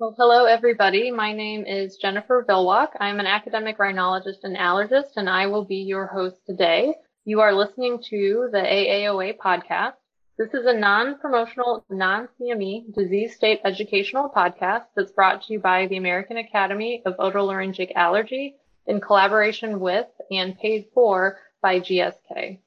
Well, hello, everybody. My name is Jennifer Villwock. I'm an academic rhinologist and allergist, and I will be your host today. You are listening to the AAOA podcast. This is a non-promotional, non-CME disease state educational podcast that's brought to you by the American Academy of Otolaryngologic Allergy in collaboration with and paid for by GSK.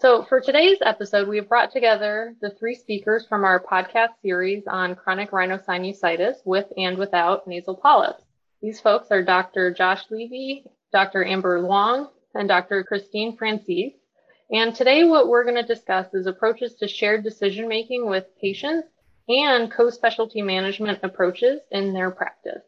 So for today's episode, we have brought together the three speakers from our podcast series on chronic rhinosinusitis with and without nasal polyps. These folks are Dr. Josh Levy, Dr. Amber Luong, and Dr. Christine Franzese. And today what we're going to discuss is approaches to shared decision making with patients and co-specialty management approaches in their practice.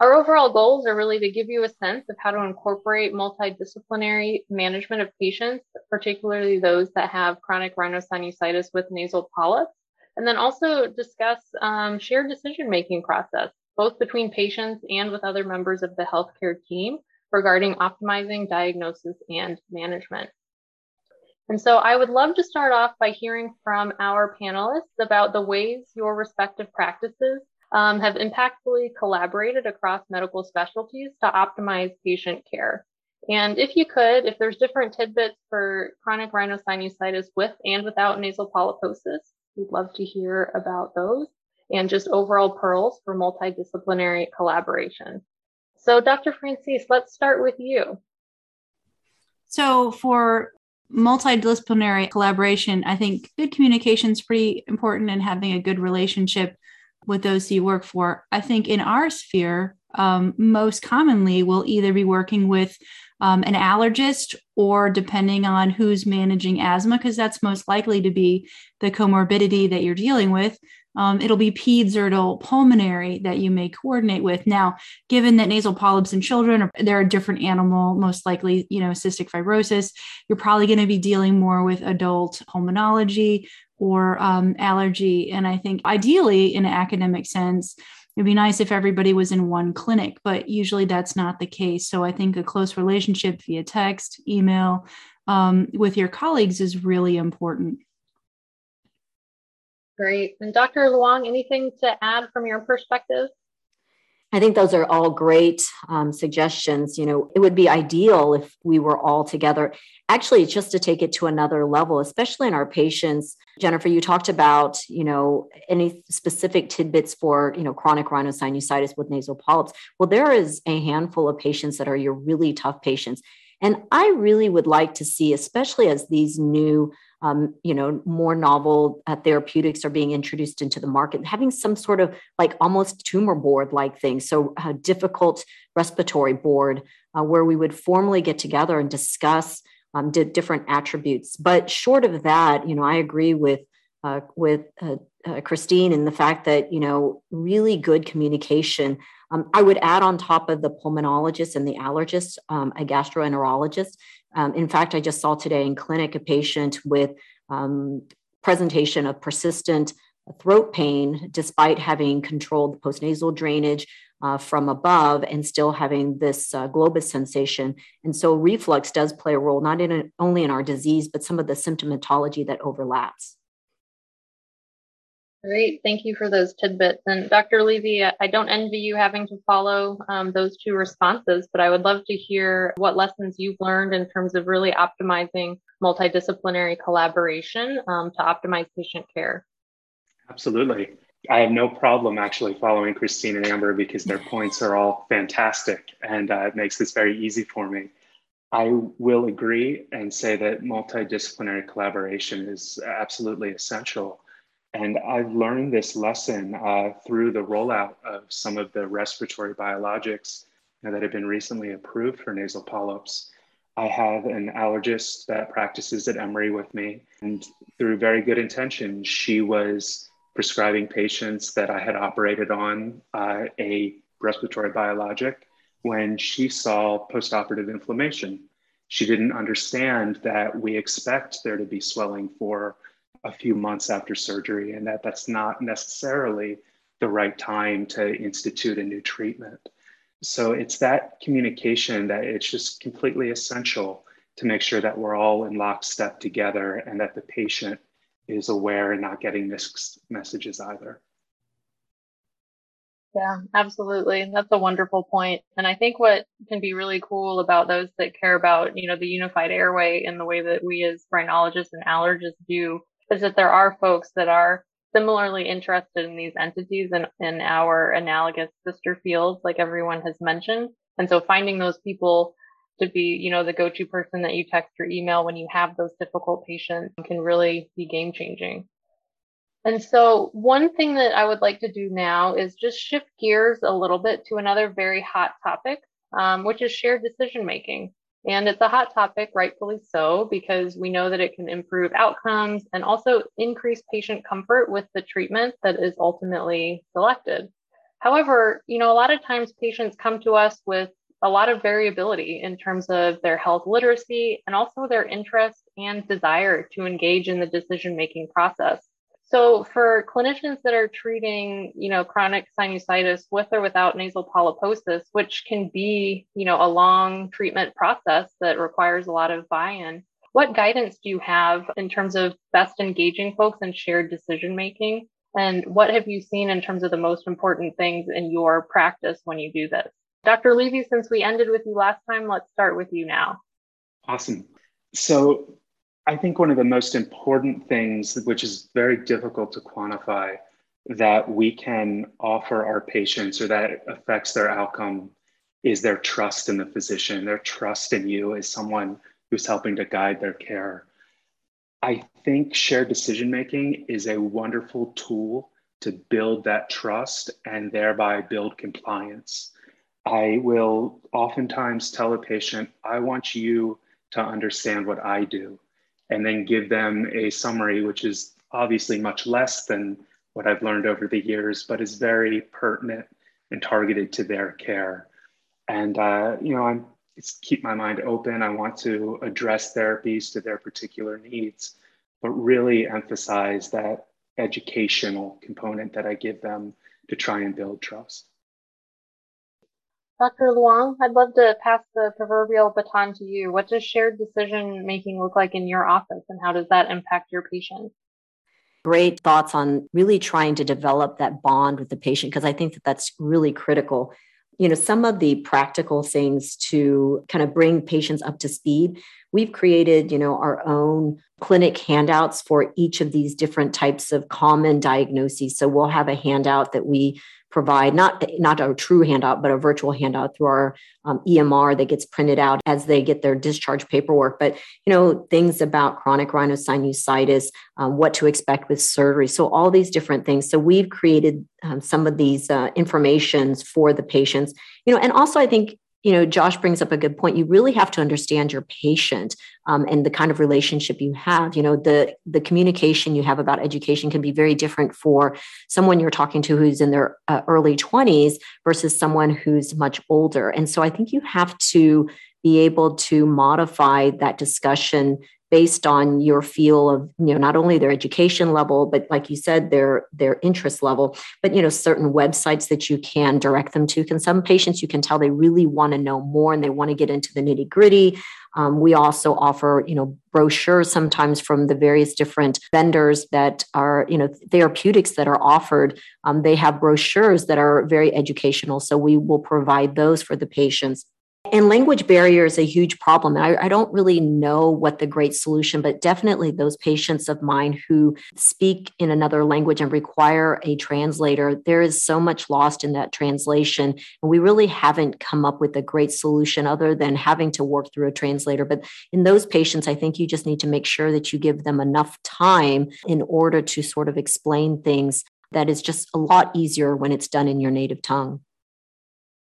Our overall goals are really to give you a sense of how to incorporate multidisciplinary management of patients, particularly those that have chronic rhinosinusitis with nasal polyps, and then also discuss um, shared decision-making process, both between patients and with other members of the healthcare team regarding optimizing diagnosis and management. And so I would love to start off by hearing from our panelists about the ways your respective practices um, have impactfully collaborated across medical specialties to optimize patient care. And if you could, if there's different tidbits for chronic rhinosinusitis with and without nasal polyposis, we'd love to hear about those and just overall pearls for multidisciplinary collaboration. So Dr. Franzese, let's start with you. So for multidisciplinary collaboration, I think good communication is pretty important and having a good relationship with those you work for. I think in our sphere, um, most commonly we'll either be working with um, an allergist or depending on who's managing asthma, because that's most likely to be the comorbidity that you're dealing with. Um, it'll be peds or pulmonary that you may coordinate with. Now, given that nasal polyps in children, are, they're a different animal, most likely, you know, cystic fibrosis, you're probably going to be dealing more with adult pulmonology or um, allergy. And I think ideally, in an academic sense, it'd be nice if everybody was in one clinic, but usually that's not the case. So I think a close relationship via text, email um, with your colleagues is really important. Great. And Dr. Luong, anything to add from your perspective? I think those are all great um, suggestions. You know, it would be ideal if we were all together. Actually, just to take it to another level, especially in our patients. Jennifer, you talked about, you know, any specific tidbits for, you know, chronic rhinosinusitis with nasal polyps. Well, there is a handful of patients that are your really tough patients. And I really would like to see, especially as these new um, you know, more novel uh, therapeutics are being introduced into the market, having some sort of like almost tumor board like thing. So, a difficult respiratory board uh, where we would formally get together and discuss um, different attributes. But short of that, you know, I agree with uh, with uh, uh, Christine in the fact that you know really good communication. Um, I would add on top of the pulmonologist and the allergist, um, a gastroenterologist um, in fact, I just saw today in clinic a patient with um, presentation of persistent throat pain despite having controlled postnasal drainage uh, from above and still having this uh, globus sensation. And so reflux does play a role, not in a, only in our disease, but some of the symptomatology that overlaps. Great. Thank you for those tidbits. And Dr. Levy, I don't envy you having to follow um, those two responses, but I would love to hear what lessons you've learned in terms of really optimizing multidisciplinary collaboration um, to optimize patient care. Absolutely. I have no problem actually following Christine and Amber because their points are all fantastic and uh, it makes this very easy for me. I will agree and say that multidisciplinary collaboration is absolutely essential and I've learned this lesson uh, through the rollout of some of the respiratory biologics you know, that have been recently approved for nasal polyps. I have an allergist that practices at Emory with me, and through very good intention, she was prescribing patients that I had operated on uh, a respiratory biologic when she saw postoperative inflammation. She didn't understand that we expect there to be swelling for a few months after surgery, and that that's not necessarily the right time to institute a new treatment. So it's that communication that it's just completely essential to make sure that we're all in lockstep together and that the patient is aware and not getting mixed messages either. Yeah, absolutely. That's a wonderful point. And I think what can be really cool about those that care about, you know, the unified airway and the way that we as rhinologists and allergists do is that there are folks that are similarly interested in these entities and in our analogous sister fields, like everyone has mentioned. And so finding those people to be, you know, the go-to person that you text or email when you have those difficult patients can really be game changing. And so one thing that I would like to do now is just shift gears a little bit to another very hot topic, um, which is shared decision making. And it's a hot topic, rightfully so, because we know that it can improve outcomes and also increase patient comfort with the treatment that is ultimately selected. However, you know, a lot of times patients come to us with a lot of variability in terms of their health literacy and also their interest and desire to engage in the decision making process. So for clinicians that are treating, you know, chronic sinusitis with or without nasal polyposis, which can be, you know, a long treatment process that requires a lot of buy-in, what guidance do you have in terms of best engaging folks in shared decision making? And what have you seen in terms of the most important things in your practice when you do this? Dr. Levy, since we ended with you last time, let's start with you now. Awesome. So I think one of the most important things, which is very difficult to quantify, that we can offer our patients or that affects their outcome is their trust in the physician, their trust in you as someone who's helping to guide their care. I think shared decision making is a wonderful tool to build that trust and thereby build compliance. I will oftentimes tell a patient, I want you to understand what I do and then give them a summary, which is obviously much less than what I've learned over the years, but is very pertinent and targeted to their care. And, uh, you know, I'm keep my mind open. I want to address therapies to their particular needs, but really emphasize that educational component that I give them to try and build trust. Dr. Luong, I'd love to pass the proverbial baton to you. What does shared decision making look like in your office and how does that impact your patients? Great thoughts on really trying to develop that bond with the patient because I think that that's really critical. You know, some of the practical things to kind of bring patients up to speed. We've created, you know, our own clinic handouts for each of these different types of common diagnoses. So we'll have a handout that we provide not not a true handout but a virtual handout through our um, emr that gets printed out as they get their discharge paperwork. But you know things about chronic rhinosinusitis um, what to expect with surgery so all these different things. So we've created um, some of these uh, informations for the patients. You know and also i think you know, Josh brings up a good point. You really have to understand your patient um, and the kind of relationship you have. You know, the the communication you have about education can be very different for someone you're talking to who's in their uh, early 20s versus someone who's much older. And so I think you have to be able to modify that discussion based on your feel of you know not only their education level but like you said their their interest level. But you know certain websites that you can direct them to can some patients you can tell they really want to know more and they want to get into the nitty gritty um, we also offer you know brochures sometimes from the various different vendors that are you know therapeutics that are offered. Um, they have brochures that are very educational so we will provide those for the patients and language barrier is a huge problem. I, I, don't really know what the great solution, but definitely those patients of mine who speak in another language and require a translator, there is so much lost in that translation. And we really haven't come up with a great solution other than having to work through a translator. But in those patients, I think you just need to make sure that you give them enough time in order to sort of explain things that is just a lot easier when it's done in your native tongue.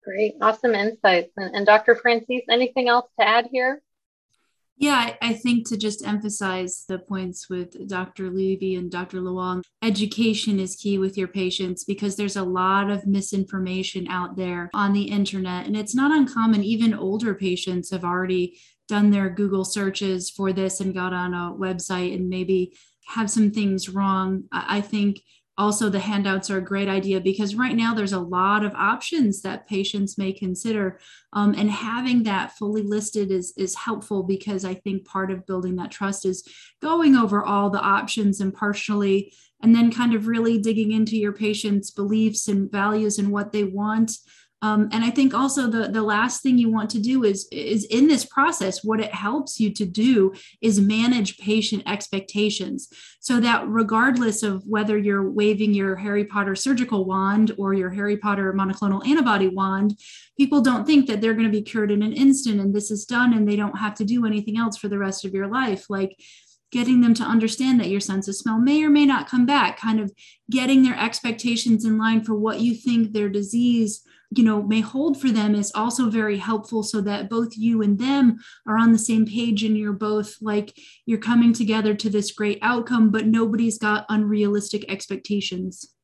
Great, awesome insights. And, and Dr. Franzese, anything else to add here? Yeah, I think to just emphasize the points with Dr. Levy and Dr. Luong, education is key with your patients because there's a lot of misinformation out there on the internet. And it's not uncommon, even older patients have already done their Google searches for this and got on a website and maybe have some things wrong. I think also the handouts are a great idea because right now there's a lot of options that patients may consider um, and having that fully listed is is helpful because i think part of building that trust is going over all the options impartially and then kind of really digging into your patient's beliefs and values and what they want um, and I think also the the last thing you want to do is is in this process, what it helps you to do is manage patient expectations, so that regardless of whether you're waving your Harry Potter surgical wand or your Harry Potter monoclonal antibody wand, people don't think that they're going to be cured in an instant and this is done and they don't have to do anything else for the rest of your life. Like getting them to understand that your sense of smell may or may not come back, kind of getting their expectations in line for what you think their disease you know may hold for them is also very helpful so that both you and them are on the same page and you're both like you're coming together to this great outcome but nobody's got unrealistic expectations.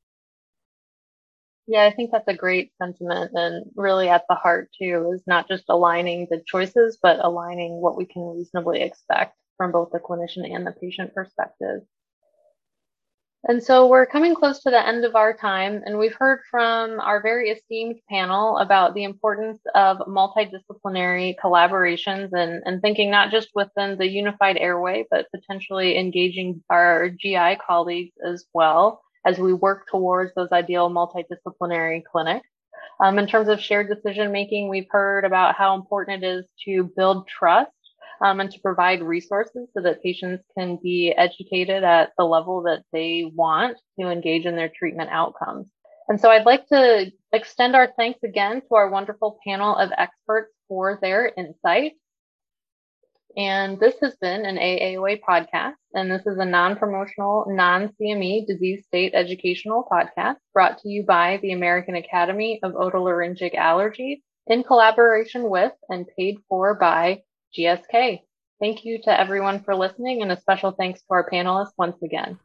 Yeah i think that's a great sentiment and really at the heart too is not just aligning the choices but aligning what we can reasonably expect from both the clinician and the patient perspective and so we're coming close to the end of our time, and we've heard from our very esteemed panel about the importance of multidisciplinary collaborations and, and thinking not just within the unified airway, but potentially engaging our GI colleagues as well as we work towards those ideal multidisciplinary clinics. Um, in terms of shared decision making, we've heard about how important it is to build trust um, and to provide resources so that patients can be educated at the level that they want to engage in their treatment outcomes. And so I'd like to extend our thanks again to our wonderful panel of experts for their insight. And this has been an AAOA podcast, and this is a non promotional, non CME disease state educational podcast brought to you by the American Academy of Otolaryngologic Allergy in collaboration with and paid for by GSK. Thank you to everyone for listening and a special thanks to our panelists once again.